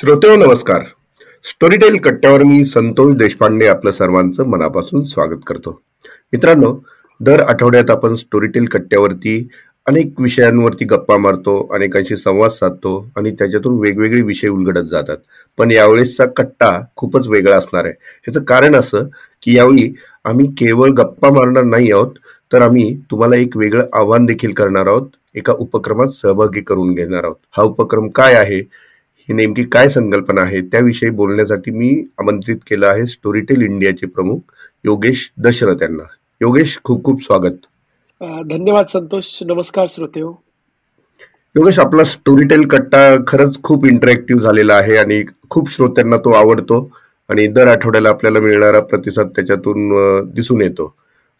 श्रोते नमस्कार. स्टोरीटेल कट्ट्यावर मी संतोष देशपांडे आपलं सर्वांचं मनापासून स्वागत करतो. मित्रांनो दर आठवड्यात आपण स्टोरीटेल कट्ट्यावरती अनेक विषयांवरती गप्पा मारतो अनेकांशी संवाद साधतो आणि त्याच्यातून वेगवेगळे विषय उलगडत जातात. पण यावेळेसचा कट्टा खूपच वेगळा असणार आहे. ह्याचं कारण असं की यावेळी आम्ही केवळ गप्पा मारणार नाही आहोत तर आम्ही तुम्हाला एक वेगळं आव्हान देखील करणार आहोत एका उपक्रमात सहभागी करून घेणार आहोत. हा उपक्रम काय आहे? ही नेमकी काय संकल्पना आहे त्याविषयी बोलण्यासाठी मी आमंत्रित केलं आहे स्टोरीटेल इंडियाचे प्रमुख योगेश दशरथ यांना. योगेश खूप खूप स्वागत. धन्यवाद संतोष. नमस्कार श्रोते योगेश आपला स्टोरीटेल कट्टा खरंच खूप इंटरॅक्टिव्ह झालेला आहे आणि खूप श्रोत्यांना तो आवडतो आणि दर आठवड्याला आपल्याला मिळणारा प्रतिसाद त्याच्यातून दिसून येतो.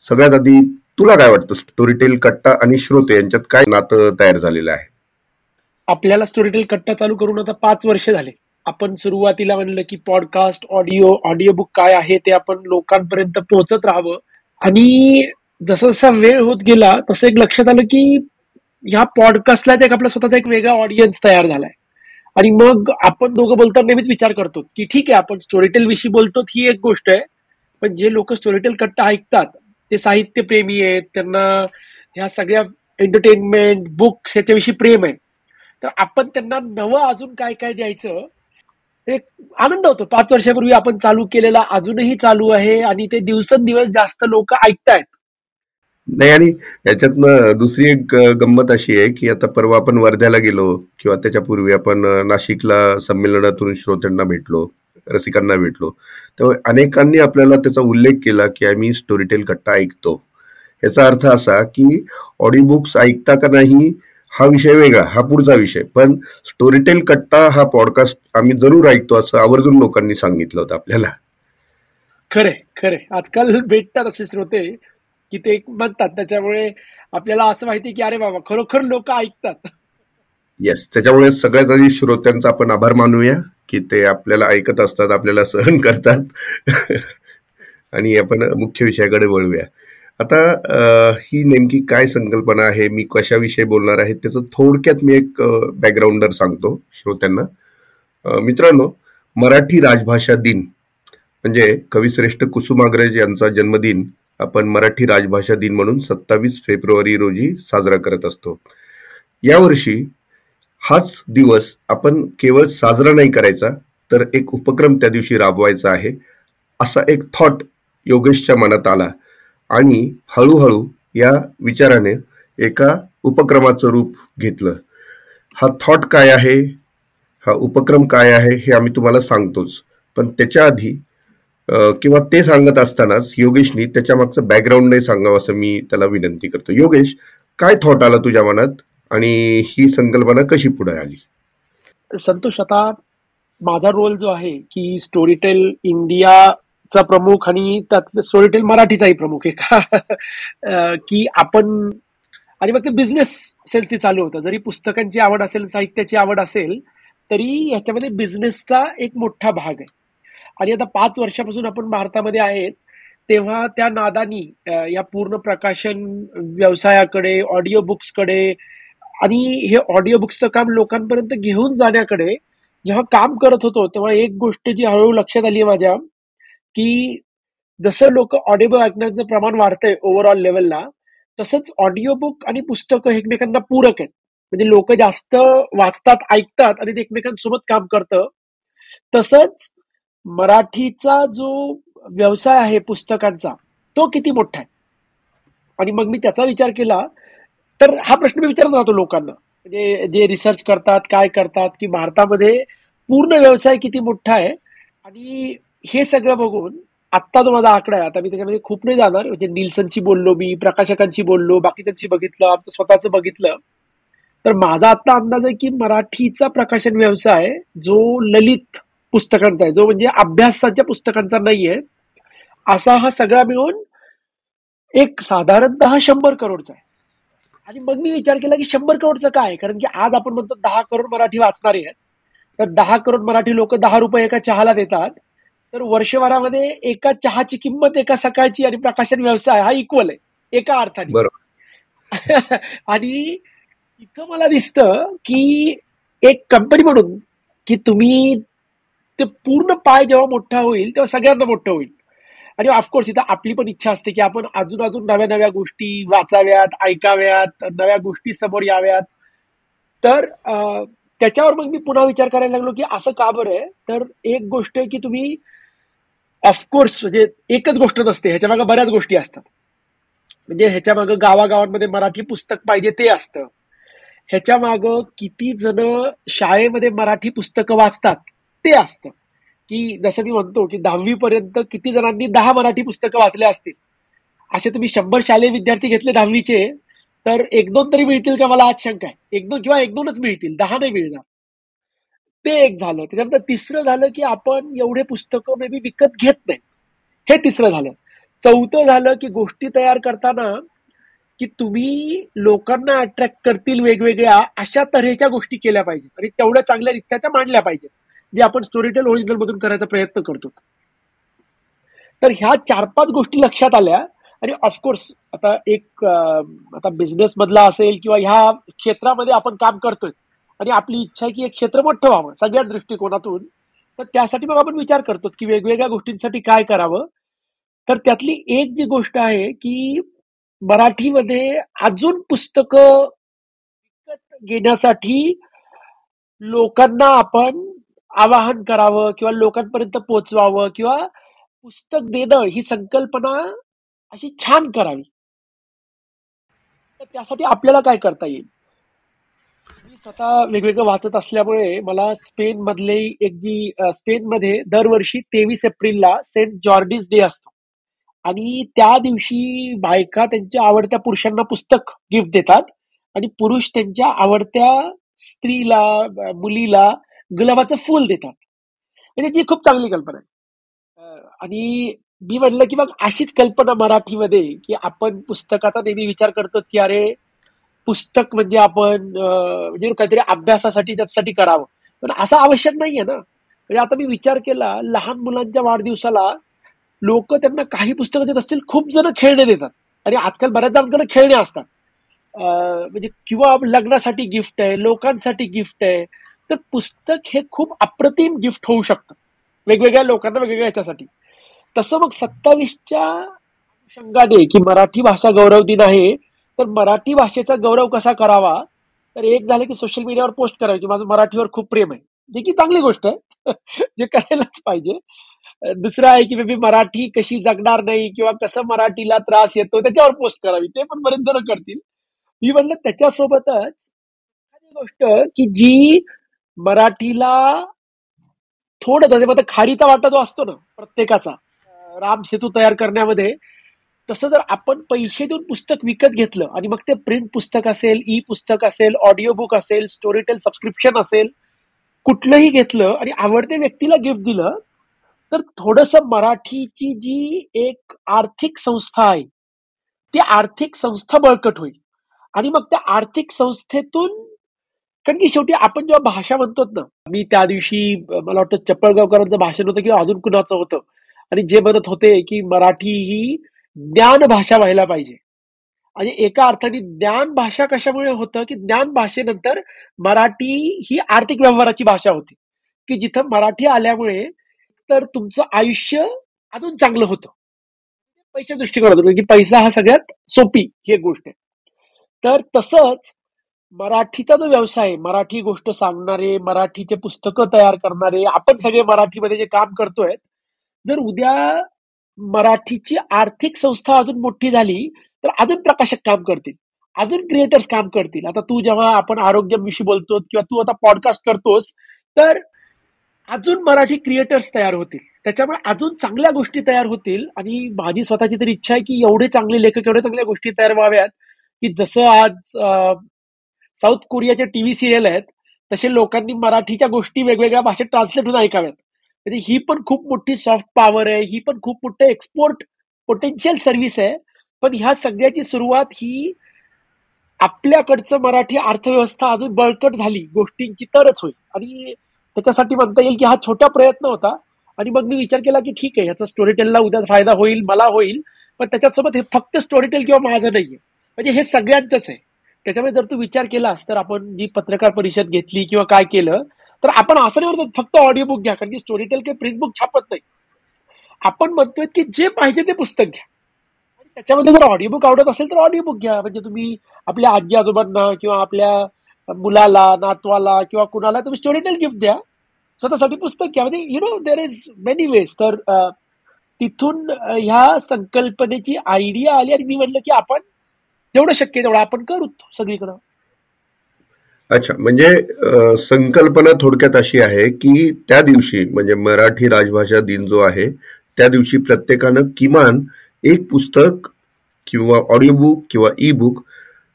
सगळ्यात आधी तुला काय वाटतं? स्टोरीटेल कट्टा आणि श्रोते यांच्यात काय नातं तयार झालेलं आहे? आपल्याला स्टोरीटेल कट्टा चालू करून आता पाच वर्ष झाले. आपण सुरुवातीला म्हणलं की पॉडकास्ट ऑडिओ ऑडिओ बुक काय आहे ते आपण लोकांपर्यंत पोहोचत राहावं. आणि जसा जसा वेळ होत गेला तसं एक लक्षात आलं की ह्या पॉडकास्टला एक आपला स्वतःचा एक वेगळा ऑडियन्स तयार झालाय. आणि मग आपण दोघं बोलताना नेहमीच विचार करतो की ठीक आहे आपण स्टोरीटेल विषयी बोलतो ही एक गोष्ट आहे. पण जे लोक स्टोरीटेल कट्टा ऐकतात ते साहित्य प्रेमी आहेत त्यांना ह्या सगळ्या एंटरटेनमेंट बुक्स ह्याच्याविषयी प्रेम आहे. तर आपण त्यांना नवं अजून काय काय द्यायचं एक आनंद होतो. पाच वर्षापूर्वी आपण चालू केलेला अजूनही चालू आहे आणि ते दिवसेंदिवस जास्त लोक ऐकतायत. नाही आणि याच्यातनं दुसरी एक गंमत अशी आहे की आता परवा आपण वर्ध्याला गेलो किंवा त्याच्यापूर्वी आपण नाशिकला संमेलनातून श्रोत्यांना भेटलो रसिकांना भेटलो. तेव्हा अनेकांनी आपल्याला त्याचा उल्लेख केला की आम्ही स्टोरीटेल कट्टा ऐकतो. याचा अर्थ असा की ऑडिओ बुक्स ऐकता का नाही हा विषय वेगळा हा पुढचा विषय. पण स्टोरीटेल कट्टा हा पॉडकास्ट आम्ही जरूर ऐकतो असं आवर्जून लोकांनी सांगितलं होतं आपल्याला. खरे खरे आजकाल भेटतात असे श्रोते की ते म्हणतात त्याच्यामुळे आपल्याला असं माहिती की अरे बाबा खरोखर लोक ऐकतात. येस त्याच्यामुळे सगळ्यात आधी श्रोत्यांचा आपण आभार मानूया की ते आपल्याला ऐकत असतात आपल्याला सहन करतात. आणि आपण मुख्य विषयाकडे वळूया. आता ही नेमकी काय संकल्पना आहे? मी कशाविषयी बोलणार आहे? त्याचं थोडक्यात मी एक बॅकग्राऊंडर सांगतो श्रोत्यांना. मित्रांनो मराठी राजभाषा दिन म्हणजे कविश्रेष्ठ कुसुमाग्रज यांचा जन्मदिन आपण मराठी राजभाषा दिन म्हणून सत्तावीस फेब्रुवारी रोजी साजरा करत असतो. यावर्षी हाच दिवस आपण केवळ साजरा नाही करायचा तर एक उपक्रम त्या दिवशी राबवायचा आहे असा एक थॉट योगेशच्या मनात आला. आणि हळूहळू या विचाराने एका उपक्रमाचं रूप घेतलं. हा थॉट काय आहे? हा उपक्रम काय आहे? हे आम्ही तुम्हाला सांगतोच. पण त्याच्या आधी किंवा ते सांगत असतानाच योगेशनी त्याच्या मागचं बॅकग्राऊंड नाही सांगावं असं मी त्याला विनंती करतो. योगेश काय थॉट आला तुझ्या मनात? आणि ही संकल्पना कशी पुढे आली? संतोष आता माझा रोल जो आहे की स्टोरीटेल इंडिया चा प्रमुख आणि त्यात स्टोरीटेल मराठीचाही प्रमुख आहे का? की आपण आणि मग ते बिझनेस सेल्सची चालू होतं. जरी पुस्तकांची आवड असेल साहित्याची आवड असेल तरी ह्याच्यामध्ये बिझनेसचा एक मोठा भाग आहे. आणि आता पाच वर्षापासून आपण भारतामध्ये आहेत तेव्हा त्या नादानी या पूर्ण प्रकाशन व्यवसायाकडे ऑडिओ बुक्सकडे आणि हे ऑडिओ बुक्सचं काम लोकांपर्यंत घेऊन जाण्याकडे जेव्हा काम करत होतो तेव्हा एक गोष्ट जी हळूहळू लक्षात आली माझ्या की जसं लोक ऑडिओ बुक ऐकण्याचं प्रमाण वाढतंय ओव्हरऑल लेवलला तसंच ऑडिओ बुक आणि पुस्तकं एकमेकांना पूरक आहेत. म्हणजे लोक जास्त वाचतात ऐकतात आणि ते एकमेकांसोबत काम करतं. तसंच मराठीचा जो व्यवसाय आहे पुस्तकांचा तो किती मोठा आहे? आणि मग मी त्याचा विचार केला तर हा प्रश्न मी विचारत राहतो लोकांना. म्हणजे जे रिसर्च करतात काय करतात की भारतामध्ये पूर्ण व्यवसाय किती मोठा आहे? आणि हे सगळं बघून आत्ता जो माझा आकडा आहे आता मी त्याच्यामध्ये खूप नाही जाणार. म्हणजे निल्सनशी बोललो मी प्रकाशकांशी बोललो बाकी त्यांची बघितलं आमचं स्वतःच बघितलं. तर माझा आत्ता अंदाज आहे की मराठीचा प्रकाशन व्यवसाय जो ललित पुस्तकांचा आहे जो म्हणजे अभ्यासाच्या पुस्तकांचा नाहीये असा हा सगळा मिळून एक साधारणतः शंभर करोडचा आहे. आणि मग मी विचार केला की शंभर करोडचं काय कारण की आज आपण म्हणतो दहा करोड मराठी वाचणारे आहेत. तर दहा करोड मराठी लोक दहा रुपये एका चहाला देतात. तर वर्षभरामध्ये एका चहाची किंमत एका सकाळची आणि प्रकाशन व्यवसाय हा इक्वल आहे. एका अर्थाने. आणि इथं मला दिसतं की एक कंपनी म्हणून की तुम्ही ते पूर्ण पाय जेव्हा मोठा होईल तेव्हा सगळ्यांना मोठं होईल. आणि ऑफकोर्स इथं आपली पण इच्छा असते की आपण अजून अजून नव्या नव्या गोष्टी वाचाव्यात ऐकाव्यात नव्या गोष्टी समोर याव्यात. तर त्याच्यावर मग मी पुन्हा विचार करायला लागलो की असं का बरं? आहे तर एक गोष्ट आहे की तुम्ही ऑफकोर्स म्हणजे एकच गोष्ट नसते ह्याच्या मागे बऱ्याच गोष्टी असतात. म्हणजे ह्याच्या मागं गावागावांमध्ये मराठी पुस्तक पाहिजे ते असतं. ह्याच्या मागं किती जण शाळेमध्ये मराठी पुस्तकं वाचतात ते असतं. की जसं मी म्हणतो की दहावी पर्यंत किती जणांनी दहा मराठी पुस्तकं वाचले असतील. असे तुम्ही शंभर शालेय विद्यार्थी घेतले दहावीचे तर एक दोन तरी मिळतील का? मला आज शंका आहे. एक दोन किंवा एक दोनच मिळतील दहा नाही मिळणार. ते एक झालं. त्याच्यानंतर तिसरं झालं की आपण एवढे पुस्तकं मे बी विकत घेत नाही. हे तिसरं झालं. चौथं झालं की गोष्टी तयार करताना की तुम्ही लोकांना अट्रॅक्ट करतील वेगवेगळ्या अशा तऱ्हेच्या गोष्टी केल्या पाहिजेत. आणि तेवढ्या चांगल्या रित्या त्या मांडल्या पाहिजेत. जे आपण स्टोरीटेल ओरिजिनल मधून करायचा प्रयत्न करतो. तर ह्या चार पाच गोष्टी लक्षात आल्या. आणि ऑफकोर्स आता एक आता बिझनेस मधला असेल किंवा ह्या क्षेत्रामध्ये आपण काम करतोय. आणि आपली इच्छा आहे की एक क्षेत्र मोठं व्हावं सगळ्या दृष्टिकोनातून. तर त्यासाठी मग आपण विचार करतो की वेगवेगळ्या गोष्टींसाठी काय करावं. तर त्यातली एक जी गोष्ट आहे की मराठीमध्ये अजून पुस्तकं विकत घेण्यासाठी लोकांना आपण आवाहन करावं किंवा लोकांपर्यंत पोचवावं किंवा पुस्तक देणं ही संकल्पना अशी छान करावी. तर त्यासाठी आपल्याला काय करता येईल? स्वतः वेगवेगळं वाचत असल्यामुळे मला स्पेन मधले एक जी स्पेन मध्ये दरवर्षी तेवीस एप्रिलला सेंट जॉर्डिस डे असतो. आणि त्या दिवशी बायका त्यांच्या आवडत्या पुरुषांना पुस्तक गिफ्ट देतात आणि पुरुष त्यांच्या आवडत्या स्त्रीला मुलीला गुलाबाचं फुल देतात. म्हणजे ती खूप चांगली कल्पना आहे. आणि मी म्हणलं की मग अशीच कल्पना मराठीमध्ये की आपण पुस्तकाचा नेहमी विचार करतो की अरे पुस्तक म्हणजे आपण म्हणजे काहीतरी अभ्यासासाठी त्यासाठी करावं. पण असं आवश्यक नाहीये ना. म्हणजे आता मी विचार केला लहान मुलांच्या वाढदिवसाला लोक त्यांना काही पुस्तकं देत असतील खूप जण खेळणे देतात. आणि आजकाल बऱ्याच जणांकडे खेळणे असतात. म्हणजे किंवा लग्नासाठी गिफ्ट आहे लोकांसाठी गिफ्ट आहे तर पुस्तक हे खूप अप्रतिम गिफ्ट होऊ शकतं. वेगवेगळ्या लोकांना वेगवेगळ्या याच्यासाठी तसं मग सत्तावीसच्या अनुषंगाने की मराठी भाषा गौरव दिन आहे तर मराठी भाषेचा गौरव कसा करावा? तर एक झालं की सोशल मीडियावर पोस्ट करावी की माझं मराठीवर खूप प्रेम आहे. जे की चांगली गोष्ट आहे. जे करायलाच पाहिजे. दुसरं आहे की बेबी मराठी कशी जगणार नाही किंवा कसं मराठीला त्रास येतो त्याच्यावर पोस्ट करावी. ते पण बरेच जण करतील. मी म्हणलं त्याच्यासोबतच गोष्ट की जी मराठीला थोडं त्याच्यामध्ये खारीचा वाटा जो असतो ना प्रत्येकाचा राम सेतू तयार करण्यामध्ये तसं जर आपण पैसे देऊन पुस्तक विकत घेतलं आणि मग ते प्रिंट पुस्तक असेल ई पुस्तक असेल ऑडिओ बुक असेल स्टोरीटेल सबस्क्रिप्शन असेल कुठलंही घेतलं आणि आवडत्या व्यक्तीला गिफ्ट दिलं तर थोडस मराठीची जी एक आर्थिक संस्था आहे ती आर्थिक संस्था बळकट होईल. आणि मग त्या आर्थिक संस्थेतून कारण की शेवटी आपण जेव्हा भाषा म्हणतो ना मी त्या दिवशी मला वाटतं चप्पळगावकरांचं भाषण होतं किंवा अजून कुणाचं होतं आणि जे म्हणत होते की मराठी ही ज्ञान भाषा व्हायला पाहिजे. आणि एका अर्थाने ज्ञान भाषा कशामुळे होतं की ज्ञान भाषेनंतर मराठी ही आर्थिक व्यवहाराची भाषा होती. की जिथं मराठी आल्यामुळे तर तुमचं आयुष्य अजून चांगलं होतं. पैशा दृष्टिकोनातून की पैसा हा सगळ्यात सोपी ही एक गोष्ट आहे. तर तसंच मराठीचा जो व्यवसाय आहे मराठी गोष्ट सांगणारे मराठीचे पुस्तकं तयार करणारे आपण सगळे मराठीमध्ये जे काम करतोय जर उद्या मराठीची आर्थिक संस्था अजून मोठी झाली तर अजून प्रकाशक काम करतील अजून क्रिएटर्स काम करतील. आता तू जेव्हा आपण आरोग्याविषयी बोलतो किंवा तू आता पॉडकास्ट करतोस तर अजून मराठी क्रिएटर्स तयार होतील. त्याच्यामुळे अजून चांगल्या गोष्टी तयार होतील आणि माझी स्वतःची तरी इच्छा आहे की एवढे चांगले लेखक एवढे चांगल्या गोष्टी तयार व्हाव्यात की जसं आज साऊथ कोरियाचे टीव्ही सिरियल आहेत तसे लोकांनी मराठीच्या गोष्टी वेगवेगळ्या भाषेत ट्रान्सलेट होऊन ऐकाव्यात. म्हणजे ही पण खूप मोठी सॉफ्ट पॉवर आहे ही पण खूप मोठं एक्सपोर्ट पोटेन्शियल सर्व्हिस आहे. पण ह्या सगळ्याची सुरुवात ही आपल्याकडचं मराठी अर्थव्यवस्था अजून बळकट झाली गोष्टींची तरच होईल. आणि त्याच्यासाठी म्हणता येईल की हा छोटा प्रयत्न होता. आणि मग मी विचार केला की ठीक आहे ह्याचा स्टोरी टेलला उद्या फायदा होईल मला होईल. पण त्याच्यासोबत हे फक्त स्टोरी टेल किंवा माझं नाहीये. म्हणजे हे सगळ्यांचंच आहे. त्याच्यामुळे जर तू विचार केलास तर आपण जी पत्रकार परिषद घेतली किंवा काय केलं तर आपण असं नाही म्हणतो फक्त ऑडिओ बुक घ्या कारण की स्टोरी टेल काही प्रिंट बुक छापत नाही. आपण म्हणतोय की जे पाहिजे ते पुस्तक घ्या. आणि त्याच्यामध्ये जर ऑडिओ बुक आवडत असेल तर ऑडिओ बुक घ्या. म्हणजे तुम्ही आपल्या आजी आजोबांना किंवा आपल्या मुलाला नातवाला किंवा कुणाला तुम्ही स्टोरी टेल गिफ्ट द्या. स्वतःसाठी पुस्तक घ्या. म्हणजे you know there is many ways तर तिथून ह्या संकल्पनेची आयडिया आली आणि मी म्हटलं की आपण जेवढं शक्य तेवढं आपण करू सगळीकडं. अच्छा म्हणजे संकल्पना थोडक्यात अशी आहे की त्या दिवशी म्हणजे मराठी राजभाषा दिन जो आहे त्या दिवशी प्रत्येकानं किमान एक पुस्तक किंवा ऑडिओ बुक किंवा ई बुक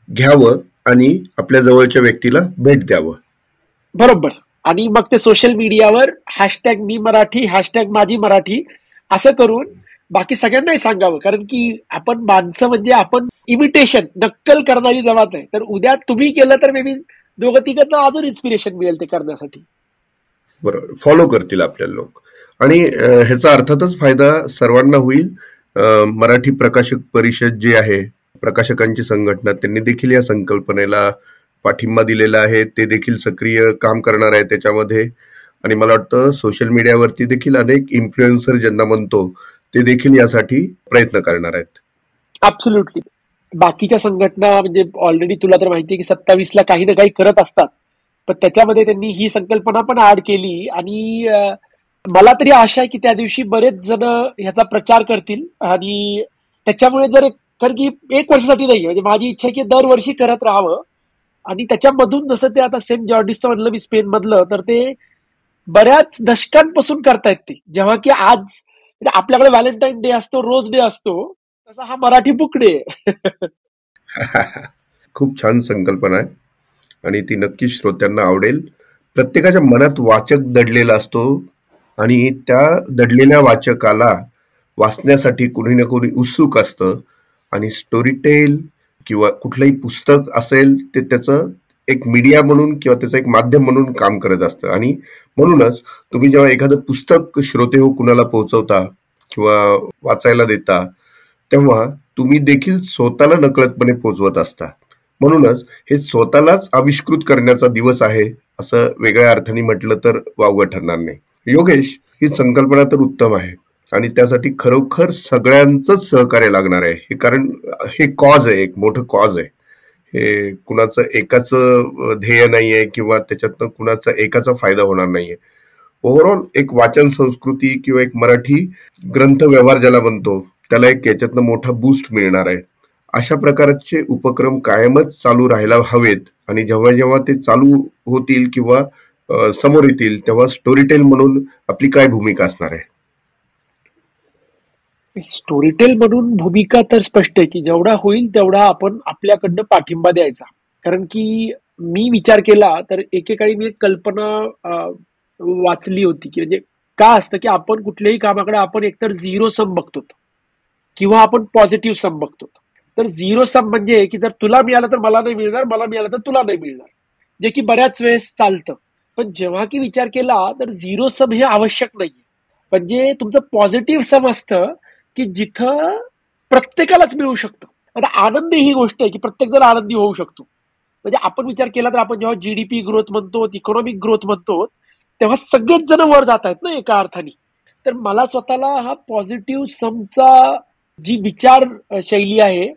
घ्यावं आणि आपल्या जवळच्या व्यक्तीला भेट द्यावं. बरोबर. आणि मग ते सोशल मीडियावर हॅशटॅग मी मराठी हॅशटॅग माझी मराठी असं करून बाकी सगळ्यांनाही सांगावं. कारण की आपण माणसं म्हणजे आपण इमिटेशन नक्कल करणारी जमात आहे. तर उद्या तुम्ही केलं तर मे बी दोघं तिघं अजून इन्स्पिरेशन मिळेल ते करण्यासाठी. बरोबर. फॉलो करतील आपल्याला लोक. आणि ह्याचा अर्थातच फायदा सर्वांना होईल. मराठी प्रकाशक परिषद जी आहे प्रकाशकांची संघटना त्यांनी देखील या संकल्पनेला पाठिंबा दिलेला आहे. ते देखील सक्रिय काम करणार आहे त्याच्यामध्ये. आणि मला वाटतं सोशल मीडियावरती देखील अनेक इन्फ्लुएन्सर ज्यांना म्हणतो ते देखील यासाठी प्रयत्न करणार आहेत. ऍब्सोल्युटली बाकीच्या संघटना म्हणजे ऑलरेडी तुला तर माहिती आहे की सत्तावीसला काही ना काही करत असतात. पण त्याच्यामध्ये त्यांनी ही संकल्पना पण ऍड केली आणि मला तरी आशा आहे की त्या दिवशी बरेच जण ह्याचा प्रचार करतील आणि त्याच्यामुळे जर कारण की एक वर्षासाठी नाही म्हणजे माझी इच्छा आहे की दरवर्षी करत राहावं. आणि त्याच्यामधून जसं ते आता सेंट जॉर्डिसचं म्हणलं मी स्पेन मधलं तर ते बऱ्याच दशकांपासून करतायत ते. जेव्हा की आज म्हणजे आपल्याकडे व्हॅलेंटाईन डे असतो रोज डे असतो तसा हा मराठी बुकडे खूप छान संकल्पना आहे. आणि ती नक्की श्रोत्यांना आवडेल. प्रत्येकाच्या मनात वाचक दडलेला असतो. आणि त्या दडलेल्या वाचकाला वाचण्यासाठी कुणी ना कोणी उत्सुक असतं. आणि स्टोरी टेल किंवा कुठलंही पुस्तक असेल ते त्याचं एक मीडिया म्हणून किंवा त्याचं एक माध्यम म्हणून काम करत असतं. आणि म्हणूनच तुम्ही जेव्हा एखादं पुस्तक श्रोते हो कुणाला पोहोचवता किंवा वाचायला देता तेव्हा तुम्ही देखील स्वतःला नकळतपणे पोचवत असता. म्हणूनच हे स्वतःलाच आविष्कृत करण्याचा दिवस आहे असं वेगळ्या अर्थाने म्हटलं तर वावगं ठरणार नाही. योगेश ही संकल्पना तर उत्तम आहे आणि त्यासाठी खरोखर सगळ्यांच सहकार्य लागणार आहे. हे कारण हे कॉज आहे एक मोठं कॉज आहे. हे कुणाचं एकाच ध्येय नाहीये किंवा त्याच्यातनं कुणाचा एकाचा फायदा होणार नाहीये. ओव्हरऑल एक वाचन संस्कृती किंवा एक मराठी ग्रंथ व्यवहार ज्याला म्हणतो त्याला एक याच्यातनं मोठा बूस्ट मिळणार आहे. अशा प्रकारचे उपक्रम कायमच चालू राहायला हवेत आणि जेव्हा जेव्हा ते चालू होतील किंवा समोर येतील तेव्हा स्टोरीटेल म्हणून आपली काय भूमिका असणार आहे? स्टोरीटेल म्हणून भूमिका तर स्पष्ट आहे की जेवढा होईल तेवढा आपण आपल्याकडनं पाठिंबा द्यायचा. कारण की मी विचार केला तर एकेकाळी मी एक कल्पना वाचली होती की म्हणजे का असतं की आपण कुठल्याही कामाकडे आपण एकतर झिरो सम बघतो किंवा आपण पॉझिटिव्ह सम बघतो. तर झिरो सम म्हणजे की जर तुला मिळालं तर मला नाही मिळणार मला मिळालं तर तुला नाही मिळणार. जे की बऱ्याच वेळेस चालतं. पण जेव्हा की विचार केला तर झिरो सम हे आवश्यक नाहीये. म्हणजे तुमचं पॉझिटिव्ह सम असतं की जिथं प्रत्येकालाच मिळू शकतं. आता आनंदी ही गोष्ट आहे की प्रत्येक जण आनंदी होऊ शकतो. म्हणजे आपण विचार केला तर आपण जेव्हा जीडीपी ग्रोथ म्हणतो इकॉनॉमिक ग्रोथ म्हणतो तेव्हा सगळेच जण वर जात आहेत ना एका अर्थाने. तर मला स्वतःला हा पॉझिटिव्ह समचा जी विचार शैली आहे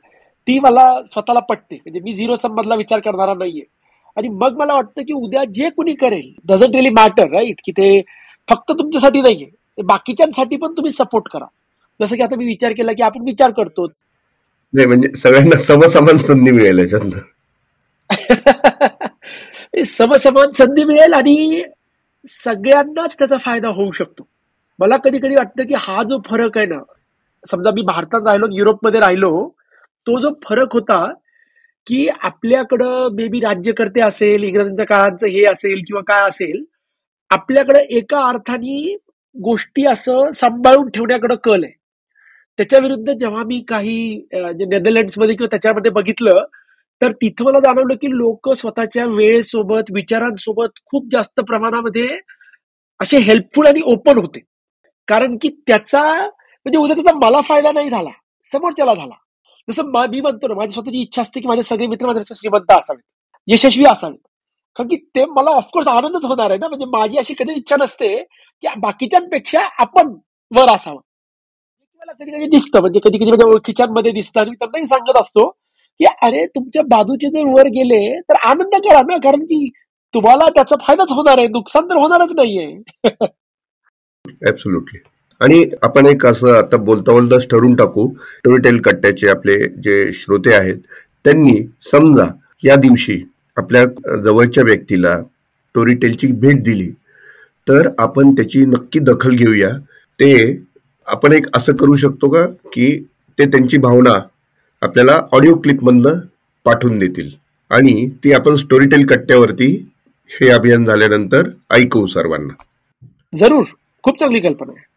ती मला स्वतःला पटते. म्हणजे मी झिरो सम मधला विचार करणारा नाहीये. आणि मग मला वाटतं की उद्या जे कुणी करेल डझंट रिली मॅटर राईट की ते फक्त तुमच्यासाठी नाहीये. बाकीच्यांसाठी पण तुम्ही सपोर्ट करा. जसं की आता मी विचार केला की आपण विचार करतो. नाही म्हणजे सगळ्यांना समसमान संधी मिळेल याच्यातनं. समसमान संधी मिळेल आणि सगळ्यांनाच त्याचा फायदा होऊ शकतो. मला कधी कधी वाटतं की हा जो फरक आहे ना समजा मी भारतात राहिलो युरोपमध्ये राहिलो तो जो फरक होता की आपल्याकडं मे बी राज्यकर्ते असेल इंग्रजांच्या काळांचं हे असेल किंवा काय असेल आपल्याकडे एका अर्थाने गोष्टी असं सांभाळून ठेवण्याकडे कल आहे. त्याच्या विरुद्ध जेव्हा मी काही नेदरलँड्समध्ये किंवा त्याच्यामध्ये बघितलं तर तिथं मला जाणवलं की लोक स्वतःच्या वेळेसोबत विचारांसोबत खूप जास्त प्रमाणामध्ये असे हेल्पफुल आणि ओपन होते. कारण की त्याचा म्हणजे उद्या त्याचा मला फायदा नाही झाला. समोरच्याला झाला. जसं मी म्हणतो ना माझी स्वतःची इच्छा असते की माझे सगळे मित्र माझ्यापेक्षा श्रीमंत असावेत. यशस्वी असावेत. कारण की ते मला ऑफकोर्स आनंदच होणार आहे ना. म्हणजे माझी अशी कधी इच्छा नसते की बाकीच्यांपेक्षा आपण वर असावं. मला कधी कधी दिसतं. म्हणजे कधी कधी माझ्या ओळखीच्यांमध्ये दिसतं. आणि त्यांनाही सांगत असतो की अरे तुमच्या बाजूचे जर वर गेले तर आनंद करा ना. कारण की तुम्हाला त्याचा फायदाच होणार आहे. नुकसान तर होणारच नाहीये. आणि आपण एक असं आता बोलता बोलताच ठरून टाकू टोरीटेल कट्ट्याचे आपले जे श्रोते आहेत त्यांनी समजा या दिवशी आपल्या जवळच्या व्यक्तीला टोरीटेलची भेट दिली तर आपण त्याची नक्की दखल घेऊया. ते आपण एक असं करू शकतो का की ते त्यांची भावना आपल्याला ऑडिओ क्लिपमधनं पाठवून देतील. आणि ती आपण स्टोरीटेल कट्ट्यावरती हे अभियान झाल्यानंतर ऐकवू सर्वांना. जरूर. खूप चांगली कल्पना आहे.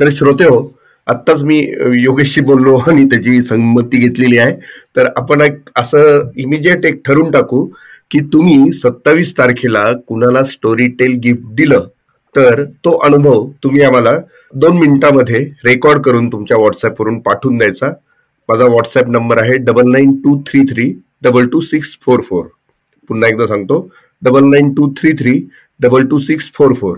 तर श्रोते हो आत्ताच मी योगेशशी बोललो आणि त्याची संमती घेतलेली आहे. तर आपण एक असं इमिजिएट एक ठरून टाकू की तुम्ही सत्तावीस तारखेला कुणाला स्टोरी टेल गिफ्ट दिलं तर तो अनुभव तुम्ही आम्हाला दोन मिनिटांमध्ये रेकॉर्ड करून तुमच्या व्हॉट्सअपवरून पाठवून द्यायचा. माझा व्हॉट्सअप नंबर आहे double nine two three three double two six four four पुन्हा एकदा सांगतो double nine two three three double two six four four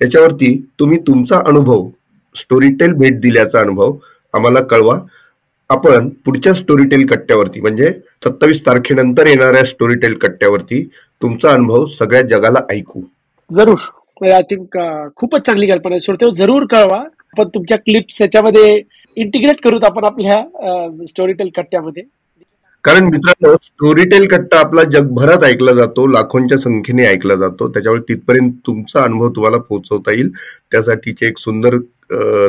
याच्यावरती तुम्ही तुमचा अनुभव स्टोरीटेल भेट दिल्याचा अनुभव आम्हाला कळवा. आपण पुढच्या स्टोरीटेल कट्ट्यावरती म्हणजे सत्तावीस तारखेनंतर येणाऱ्या स्टोरीटेल कट्ट्यावरती तुमचा अनुभव सगळ्या जगाला ऐकू. जरूर. आय थिंक खूपच चांगली कल्पना आहे. श्रोते जरूर कळवा. आपण तुमच्या क्लिप्स याच्यामध्ये इंटिग्रेट करूत आपण आपल्या स्टोरीटेल कट्ट्यामध्ये. कारण मित्रांनो स्टोरीटेल कट्टा आपला जगभरात ऐकला जातो लाखोंच्या संख्येने ऐकला जातो. त्याच्यामुळे तिथपर्यंत तुमचा अनुभव तुम्हाला पोहोचवता येईल. त्यासाठीची एक सुंदर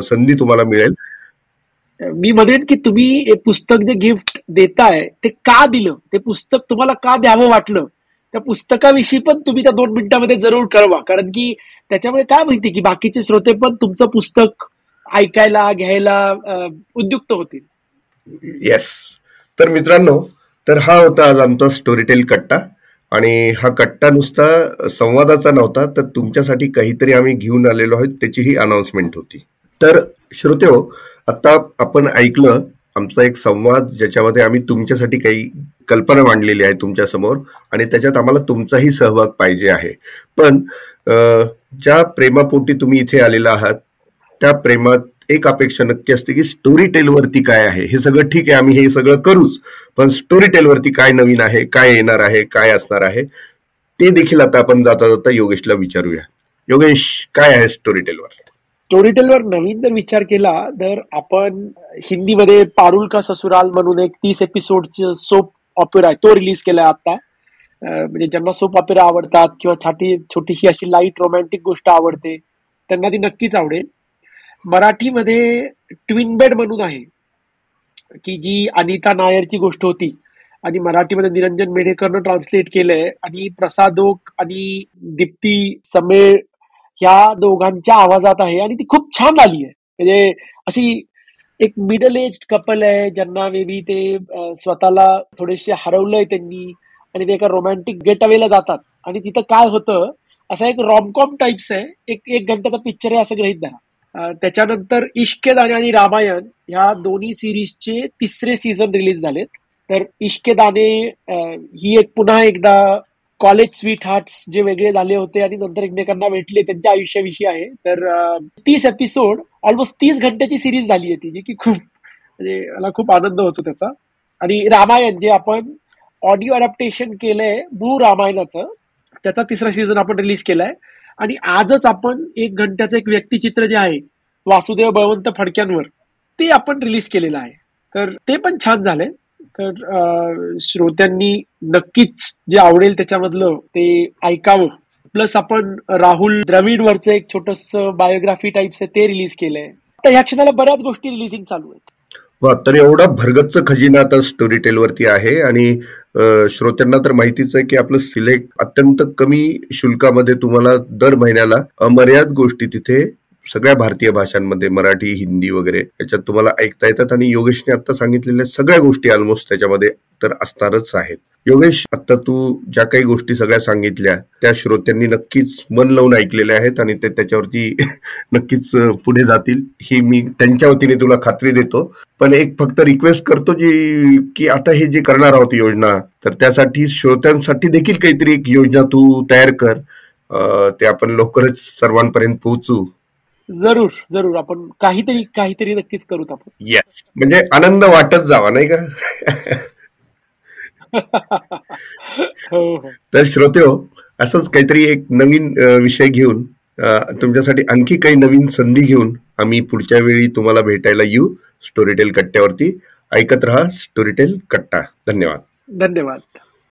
संधी तुम्हाला मिळेल. मी म्हणेन की तुम्ही एक पुस्तक जे गिफ्ट देताय ते का दिलं? ते पुस्तक तुम्हाला का द्यावं वाटलं? त्या पुस्तकाविषयी पण तुम्ही त्या दोन मिनिटांमध्ये जरूर कळवा. कारण की त्याच्यामुळे काय माहिती की बाकीचे श्रोते पण तुमचं पुस्तक ऐकायला घ्यायला उद्युक्त होतील. येस तर मित्रांनो तर हा होता आज आमचा स्टोरीटेल कट्टा. आणि हा कट्टा नुसता संवादाचा नव्हता तर तुमच्यासाठी काहीतरी आम्ही घेऊन आलेलो आहोत त्याचीही अनाउन्समेंट होती. तर श्रोते हो आता आपण ऐकलं आमचा एक संवाद ज्याच्यामध्ये आम्ही तुमच्यासाठी काही कल्पना मांडलेली आहे तुमच्यासमोर आणि त्याच्यात आम्हाला तुमचाही सहभाग पाहिजे आहे. पण ज्या प्रेमापोटी तुम्ही इथे आलेला आहात त्या प्रेमात एक अपेक्षा नक्की असते की स्टोरी टेलवरती काय आहे? हे सगळं ठीक आहे आम्ही हे सगळं करूच पण स्टोरी टेलवरती काय नवीन आहे काय येणार आहे काय असणार आहे ते देखील आता आपण जाता जाता योगेशला विचारूया. योगेश काय आहे स्टोरी टेलवर स्टोरी टेलवर नवीन जर विचार केला तर आपण हिंदीमध्ये पारुल का ससुराल म्हणून एक तीस एपिसोडचं सोप ऑपेरा आहे तो रिलीज केलाय आता. म्हणजे ज्यांना सोप ऑपेरा आवडतात किंवा छाटी छोटीशी अशी लाइट रोमॅन्टिक गोष्ट आवडते त्यांना ती नक्कीच आवडेल. मराठीमध्ये ट्विन बेड म्हणून आहे. की जी अनिता नायरची गोष्ट होती. आणि मराठीमध्ये निरंजन मेढेकरनं ट्रान्सलेट केलंय. आणि प्रसादोक आणि दीप्ती समेळ ह्या दोघांच्या आवाजात आहे. आणि ती खूप छान आली आहे. म्हणजे अशी एक मिडल एज कपल आहे. ज्यांना मे बी ते स्वतःला थोडेसे हरवलंय त्यांनी. आणि ते एका रोमॅन्टिक गेट अवेला जातात. आणि तिथं काय होतं असा एक रॉमकॉम टाईप्स आहे. एक एक घंट्याचा पिक्चर आहे असं गृहित धरा. त्याच्यानंतर इश्केदाने आणि रामायण ह्या दोन्ही सिरीजचे तिसरे सीझन रिलीज झालेत. तर इश्केदाने ही एक पुन्हा एकदा कॉलेज स्वीट हार्ट्स जे वेगळे झाले होते आणि नंतर एकमेकांना भेटले त्यांच्या आयुष्याविषयी आहे. तर तीस एपिसोड ऑलमोस्ट तीस घंट्याची सिरीज झाली आहे ती जी की खूप म्हणजे मला खूप आनंद होतो त्याचा. आणि रामायण जे आपण ऑडिओ अडॅप्टेशन केलंय मूळ रामायणाचं त्याचा तिसरा सीझन आपण रिलीज केलाय. आणि आजच आपण एक घंट्याचं एक व्यक्तिचित्र जे आहे वासुदेव बळवंत फडक्यांवर ते आपण रिलीज केलेलं आहे. तर ते पण छान झालंय. तर श्रोत्यांनी नक्कीच जे आवडेल त्याच्यामधलं ते ऐकावं. प्लस आपण राहुल द्रविडवरचं एक छोटस बायोग्राफी टाईपचं ते रिलीज केलंय. तर ह्या क्षणाला बऱ्याच गोष्टी रिलीजिंग चालू आहेत. वा तर एवढा भरगच्च खजिना आता स्टोरी टेलवरती आहे आणि श्रोत्यांना तर माहितीच आहे की आपलं सिलेक्ट अत्यंत कमी शुल्कामध्ये तुम्हाला दर महिन्याला अमर्याद गोष्टी तिथे सगळ्या भारतीय भाषांमध्ये मराठी हिंदी वगैरे याच्यात तुम्हाला ऐकता येतात आणि योगेशने आता सांगितलेल्या सगळ्या गोष्टी ऑलमोस्ट त्याच्यामध्ये तर असणारच आहेत. योगेश आता तू ज्या काही गोष्टी सगळ्या सांगितल्या त्या श्रोत्यांनी नक्कीच मन लावून ऐकलेल्या आहेत आणि ते त्याच्यावरती नक्कीच पुढे जातील. ही मी त्यांच्या वतीने तुला खात्री देतो. पण एक फक्त रिक्वेस्ट करतो जी की आता हे जे करणार आहोत योजना तर त्यासाठी श्रोत्यांसाठी देखील काहीतरी एक योजना तू तयार कर. ते आपण लवकरच सर्वांपर्यंत पोहोचू. जरूर जरूर. आपण काहीतरी काहीतरी नक्कीच करूत आपण. येस म्हणजे आनंद वाटत जावा नाही का? हो, हो. तर श्रोते हो असंच काहीतरी एक नवीन विषय घेऊन तुमच्यासाठी आणखी काही नवीन संधी घेऊन आम्ही पुढच्या वेळी तुम्हाला भेटायला येऊ स्टोरीटेल कट्ट्यावरती. ऐकत राहा स्टोरीटेल कट्टा. धन्यवाद. धन्यवाद.